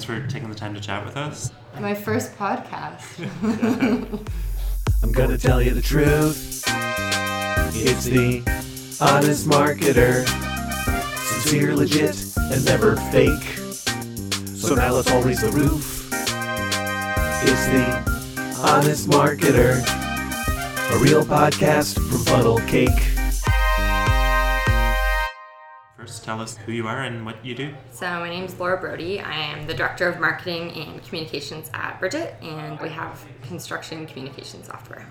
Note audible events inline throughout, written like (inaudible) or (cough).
Thanks for taking the time to chat with us. My first podcast. (laughs) (laughs) I'm gonna tell you the truth. It's the honest marketer. Sincere, legit, and never fake. So now let's all raise the roof. It's the honest marketer. A real podcast from Funnel Cake. Tell us who you are and what you do. So, my name is Laura Brodie. I am the Director of Marketing and Communications at Bridgit, and we have construction communication software.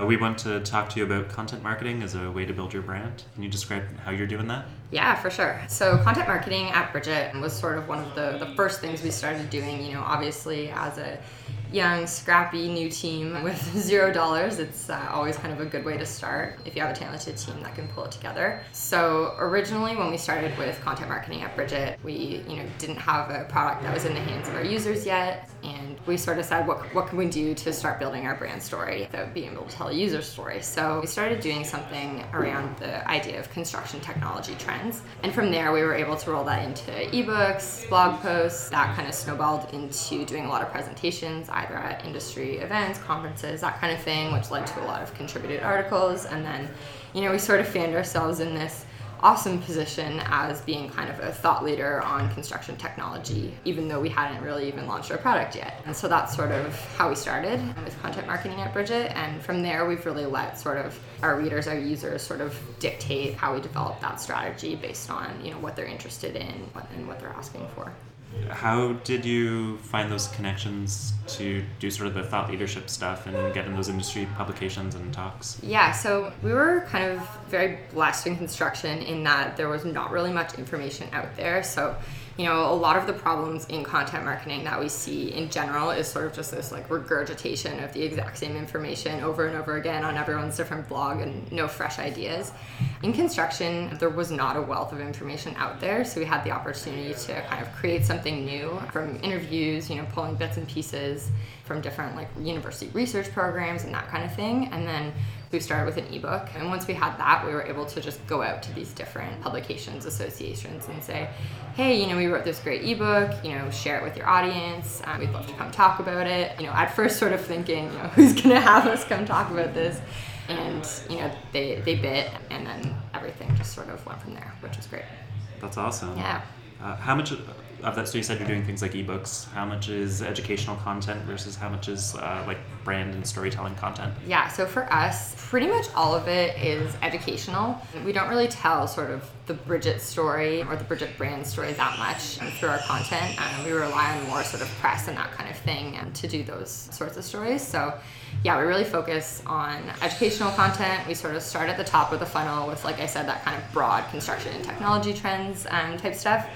Uh, we want to talk to you about content marketing as a way to build your brand. Can you describe how you're doing that? Yeah, for sure. So, content marketing at Bridgit was sort of one of the, the first things we started doing. You know, obviously, as a young, scrappy new team with (laughs) zero dollars, it's uh, always kind of a good way to start if you have a talented team that can pull it together. So originally, when we started with content marketing at Bridgit, we you know didn't have a product that was in the hands of our users yet, and we sort of said, what what can we do to start building our brand story without being able to tell a user story? So we started doing something around the idea of construction technology trends, and from there we were able to roll that into ebooks, blog posts. That kind of snowballed into doing a lot of presentations either at industry events, conferences, that kind of thing, which led to a lot of contributed articles. And then, you know, we sort of found ourselves in this awesome position as being kind of a thought leader on construction technology, even though we hadn't really even launched our product yet. And so that's sort of how we started with content marketing at Bridgit. And from there, we've really let sort of our readers, our users sort of dictate how we develop that strategy based on, you know, what they're interested in and what they're asking for. How did you find those connections to do sort of the thought leadership stuff and get in those industry publications and talks? Yeah, so we were kind of very blessed in construction in that there was not really much information out there. So you know, a lot of the problems in content marketing that we see in general is sort of just this like regurgitation of the exact same information over and over again on everyone's different blog and no fresh ideas. In construction, there was not a wealth of information out there, so we had the opportunity to kind of create something new from interviews, you know, pulling bits and pieces from different like university research programs and that kind of thing. And then we started with an ebook. And once we had that, we were able to just go out to these different publications, associations, and say, hey, you know, we wrote this great ebook, you know, share it with your audience. Um, we'd love to come talk about it. You know, at first, sort of thinking, you know, (laughs) who's going to have us come talk about this? And, you know, they, they bit, and then everything just sort of went from there, which was great. That's awesome. Yeah. Uh, how much of that? So you said you're doing things like ebooks. How much is educational content versus how much is uh, like brand and storytelling content? Yeah. So for us, pretty much all of it is educational. We don't really tell sort of the Bridgit story or the Bridgit brand story that much through our content. Um, we rely on more sort of press and that kind of thing um, to do those sorts of stories. So yeah, we really focus on educational content. We sort of start at the top of the funnel with, like I said, that kind of broad construction and technology trends um, type stuff.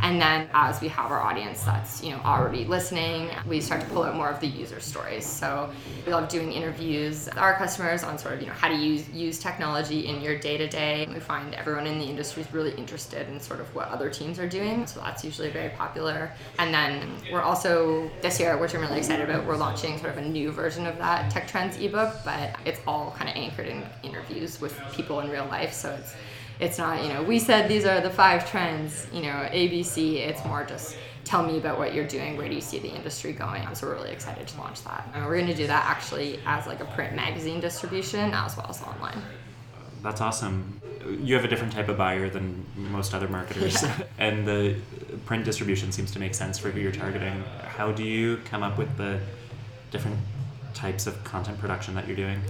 And then as we have our audience that's, you know, already listening, we start to pull out more of the user stories. So we love doing interviews with our customers on sort of, you know, how to use use technology in your day to day. We find everyone in the industry is really interested in sort of what other teams are doing. So that's usually very popular. And then we're also this year, which I'm really excited about, we're launching sort of a new version of that Tech Trends ebook, but it's all kind of anchored in interviews with people in real life. So it's it's not, you know, we said these are the five trends, you know, ABC. It's more just tell me about what you're doing. Where do you see the industry going? So we're really excited to launch that. And we're going to do that actually as like a print magazine distribution as well as online. That's awesome. You have a different type of buyer than most other marketers, Yeah. (laughs) and the print distribution seems to make sense for who you're targeting. How do you come up with the different types of content production that you're doing?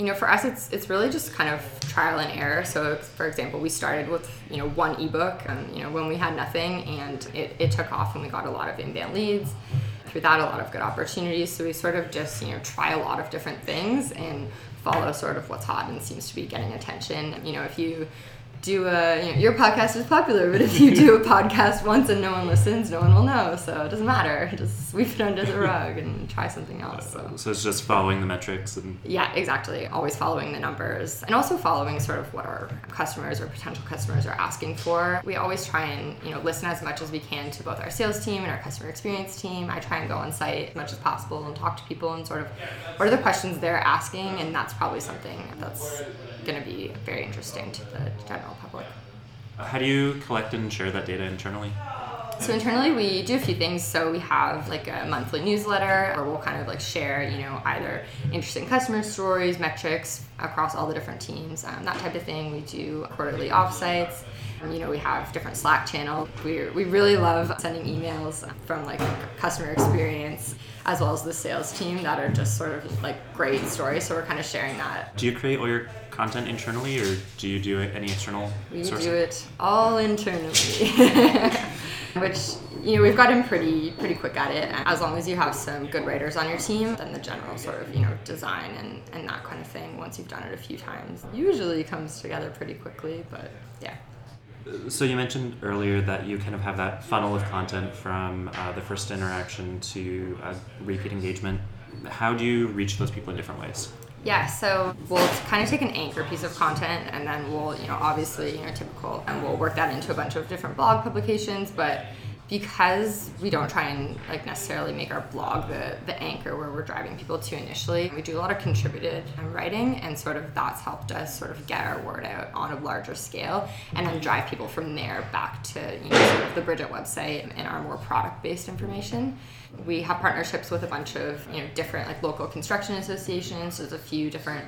You know, for us, it's it's really just kind of trial and error. So, for example, we started with you know one ebook, and you know when we had nothing, and it, it took off, and we got a lot of inbound leads. Through that, a lot of good opportunities. So we sort of just you know try a lot of different things and follow sort of what's hot and seems to be getting attention. You know, if you do a you know, your podcast is popular, but if you do a (laughs) podcast once and no one listens, no one will know. So it doesn't matter. (laughs) Just sweep it under the (laughs) rug and try something else. So. So it's just following the metrics and Yeah, exactly. Always following the numbers and also following sort of what our customers or potential customers are asking for. We always try and, you know, listen as much as we can to both our sales team and our customer experience team. I try and go on site as much as possible and talk to people and sort of what are the questions they're asking and that's probably something that's going to be very interesting to the general public. how do you collect and share that data internally? So internally, we do a few things. So we have like a monthly newsletter where we'll kind of like share, you know, either interesting customer stories, metrics across all the different teams, um, that type of thing. We do quarterly offsites. You know, we have different Slack channels. We we really love sending emails from like customer experience as well as the sales team that are just sort of like great stories. So we're kind of sharing that. Do you create all your content internally, or do you do any external We sourcing? do it all internally, (laughs) which you know we've gotten pretty pretty quick at it. As long as you have some good writers on your team, then the general sort of you know design and and that kind of thing. Once you've done it a few times, usually comes together pretty quickly. But yeah. So you mentioned earlier that you kind of have that funnel of content from uh, the first interaction to uh, repeat engagement. How do you reach those people in different ways? Yeah, so we'll kind of take an anchor piece of content and then we'll, you know, obviously, you know, typical, and we'll work that into a bunch of different blog publications. But because we don't try and like necessarily make our blog the, the anchor where we're driving people to initially, we do a lot of contributed writing and sort of that's helped us sort of get our word out on a larger scale and then drive people from there back to, you know, sort of the Bridgit website and our more product based information. We have partnerships with a bunch of you know different like local construction associations. There's a few different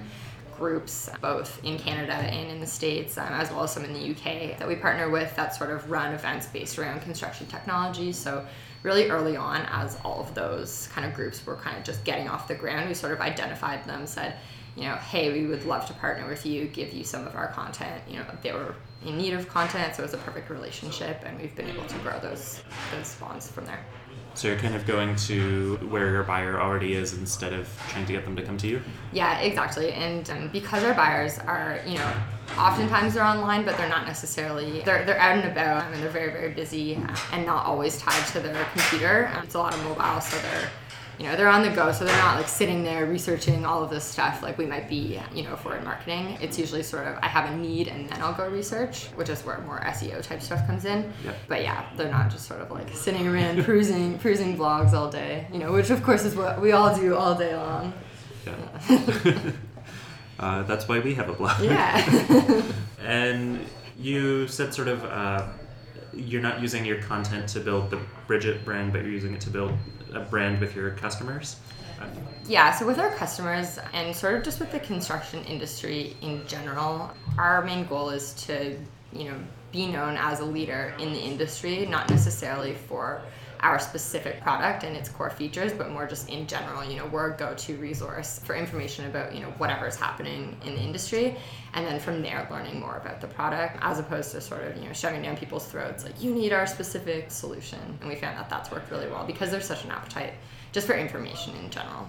groups both in Canada and in the States, um, as well as some in the UK that we partner with that sort of run events based around construction technology. So really early on, as all of those kind of groups were kind of just getting off the ground, we sort of identified them, said, you know, hey, we would love to partner with you, give you some of our content. You know, they were in need of content, so it was a perfect relationship, and we've been able to grow those those bonds from there. So you're kind of going to where your buyer already is instead of trying to get them to come to you. Yeah, exactly. And um, because our buyers are, you know, oftentimes they're online, but they're not necessarily they're they're out and about um, and they're very very busy and not always tied to their computer. Um, it's a lot of mobile, so they're you know they're on the go so they're not like sitting there researching all of this stuff like we might be you know if we're in marketing it's usually sort of i have a need and then i'll go research which is where more seo type stuff comes in Yep. but yeah they're not just sort of like sitting around (laughs) cruising cruising blogs all day you know which of course is what we all do all day long Yeah. (laughs) uh, that's why we have a blog. yeah (laughs) And you said sort of uh, you're not using your content to build the Bridgit brand, but you're using it to build a brand with your customers. Yeah, so with our customers and sort of just with the construction industry in general, our main goal is to, you know, be known as a leader in the industry, not necessarily for our specific product and its core features, but more just in general, you know, we're a go-to resource for information about, you know, whatever is happening in the industry. And then from there, learning more about the product as opposed to sort of, you know, shoving down people's throats, like, you need our specific solution. And we found that that's worked really well because there's such an appetite just for information in general.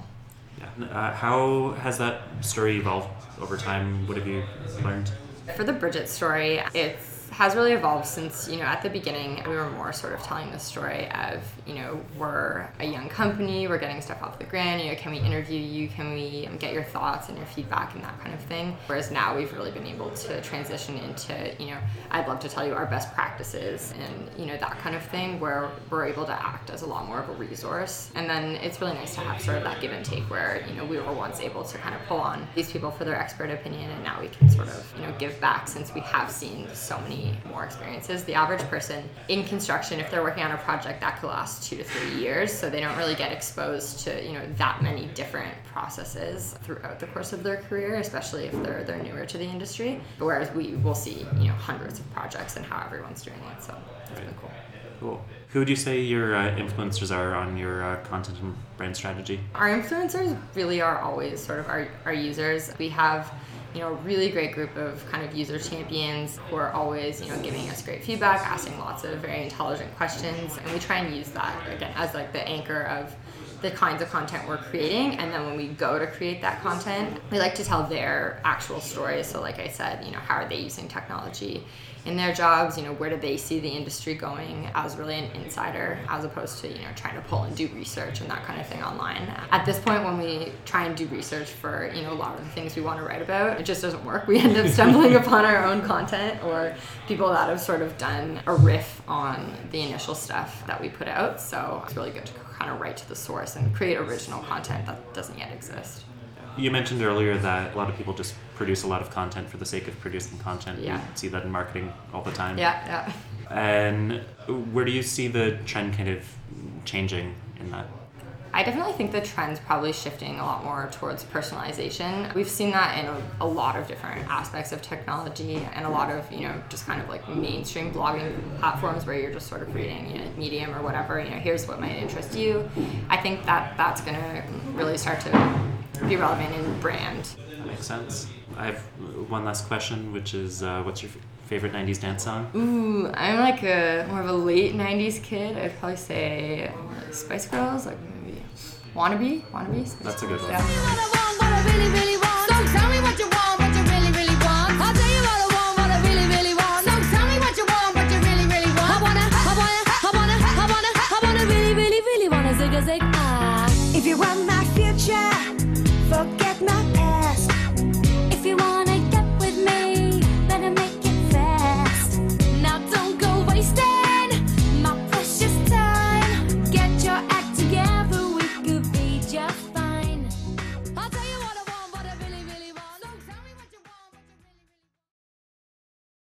yeah. Uh, how has that story evolved over time? What have you learned? For the Bridgit story, it has really evolved since, you know, at the beginning, we were more sort of telling the story of, you know, we're a young company, we're getting stuff off the ground, you know, can we interview you? Can we um, get your thoughts and your feedback and that kind of thing? Whereas now we've really been able to transition into, you know, I'd love to tell you our best practices and, you know, that kind of thing where we're able to act as a lot more of a resource. And then it's really nice to have sort of that give and take where, you know, we were once able to kind of pull on these people for their expert opinion and now we can sort of, you know, give back since we have seen so many more experiences. The average person in construction, if they're working on a project, that could last two to three years. So they don't really get exposed to, you know, that many different processes throughout the course of their career, especially if they're they're newer to the industry. Whereas we will see, you know, hundreds of projects and how everyone's doing it. So that's really cool. Cool. Who would you say your uh, influencers are on your uh, content and brand strategy? Our influencers really are always sort of our, our users. We have, you know, a really great group of kind of user champions who are always, you know, giving us great feedback, asking lots of very intelligent questions, and we try and use that again as like the anchor of the kinds of content we're creating and then when we go to create that content we like to tell their actual stories. So like i said you know how are they using technology in their jobs you know where do they see the industry going as really an insider as opposed to you know trying to pull and do research and that kind of thing online? At this point when we try and do research for you know a lot of the things we want to write about it just doesn't work. We end up (laughs) stumbling upon our own content or people that have sort of done a riff on the initial stuff that we put out. So it's really good to kind of write to the source and create original content that doesn't yet exist You mentioned earlier that a lot of people just produce a lot of content for the sake of producing content. Yeah. We see that in marketing all the time. yeah yeah and where do you see the trend kind of changing in that? I definitely think the trend's probably shifting a lot more towards personalization. We've seen that in a, a, lot of different aspects of technology and a lot of, you know, just kind of like mainstream blogging platforms where you're just sort of reading, you know, Medium or whatever, you know, here's what might interest you. I think that that's going to really start to be relevant in brand. That makes sense. I have one last question, which is uh, what's your favorite 90s dance song? Ooh, I'm like a more of a late 90s kid. I'd probably say Spice Girls, like maybe Wannabe? Wannabe? That's a good one. Yeah.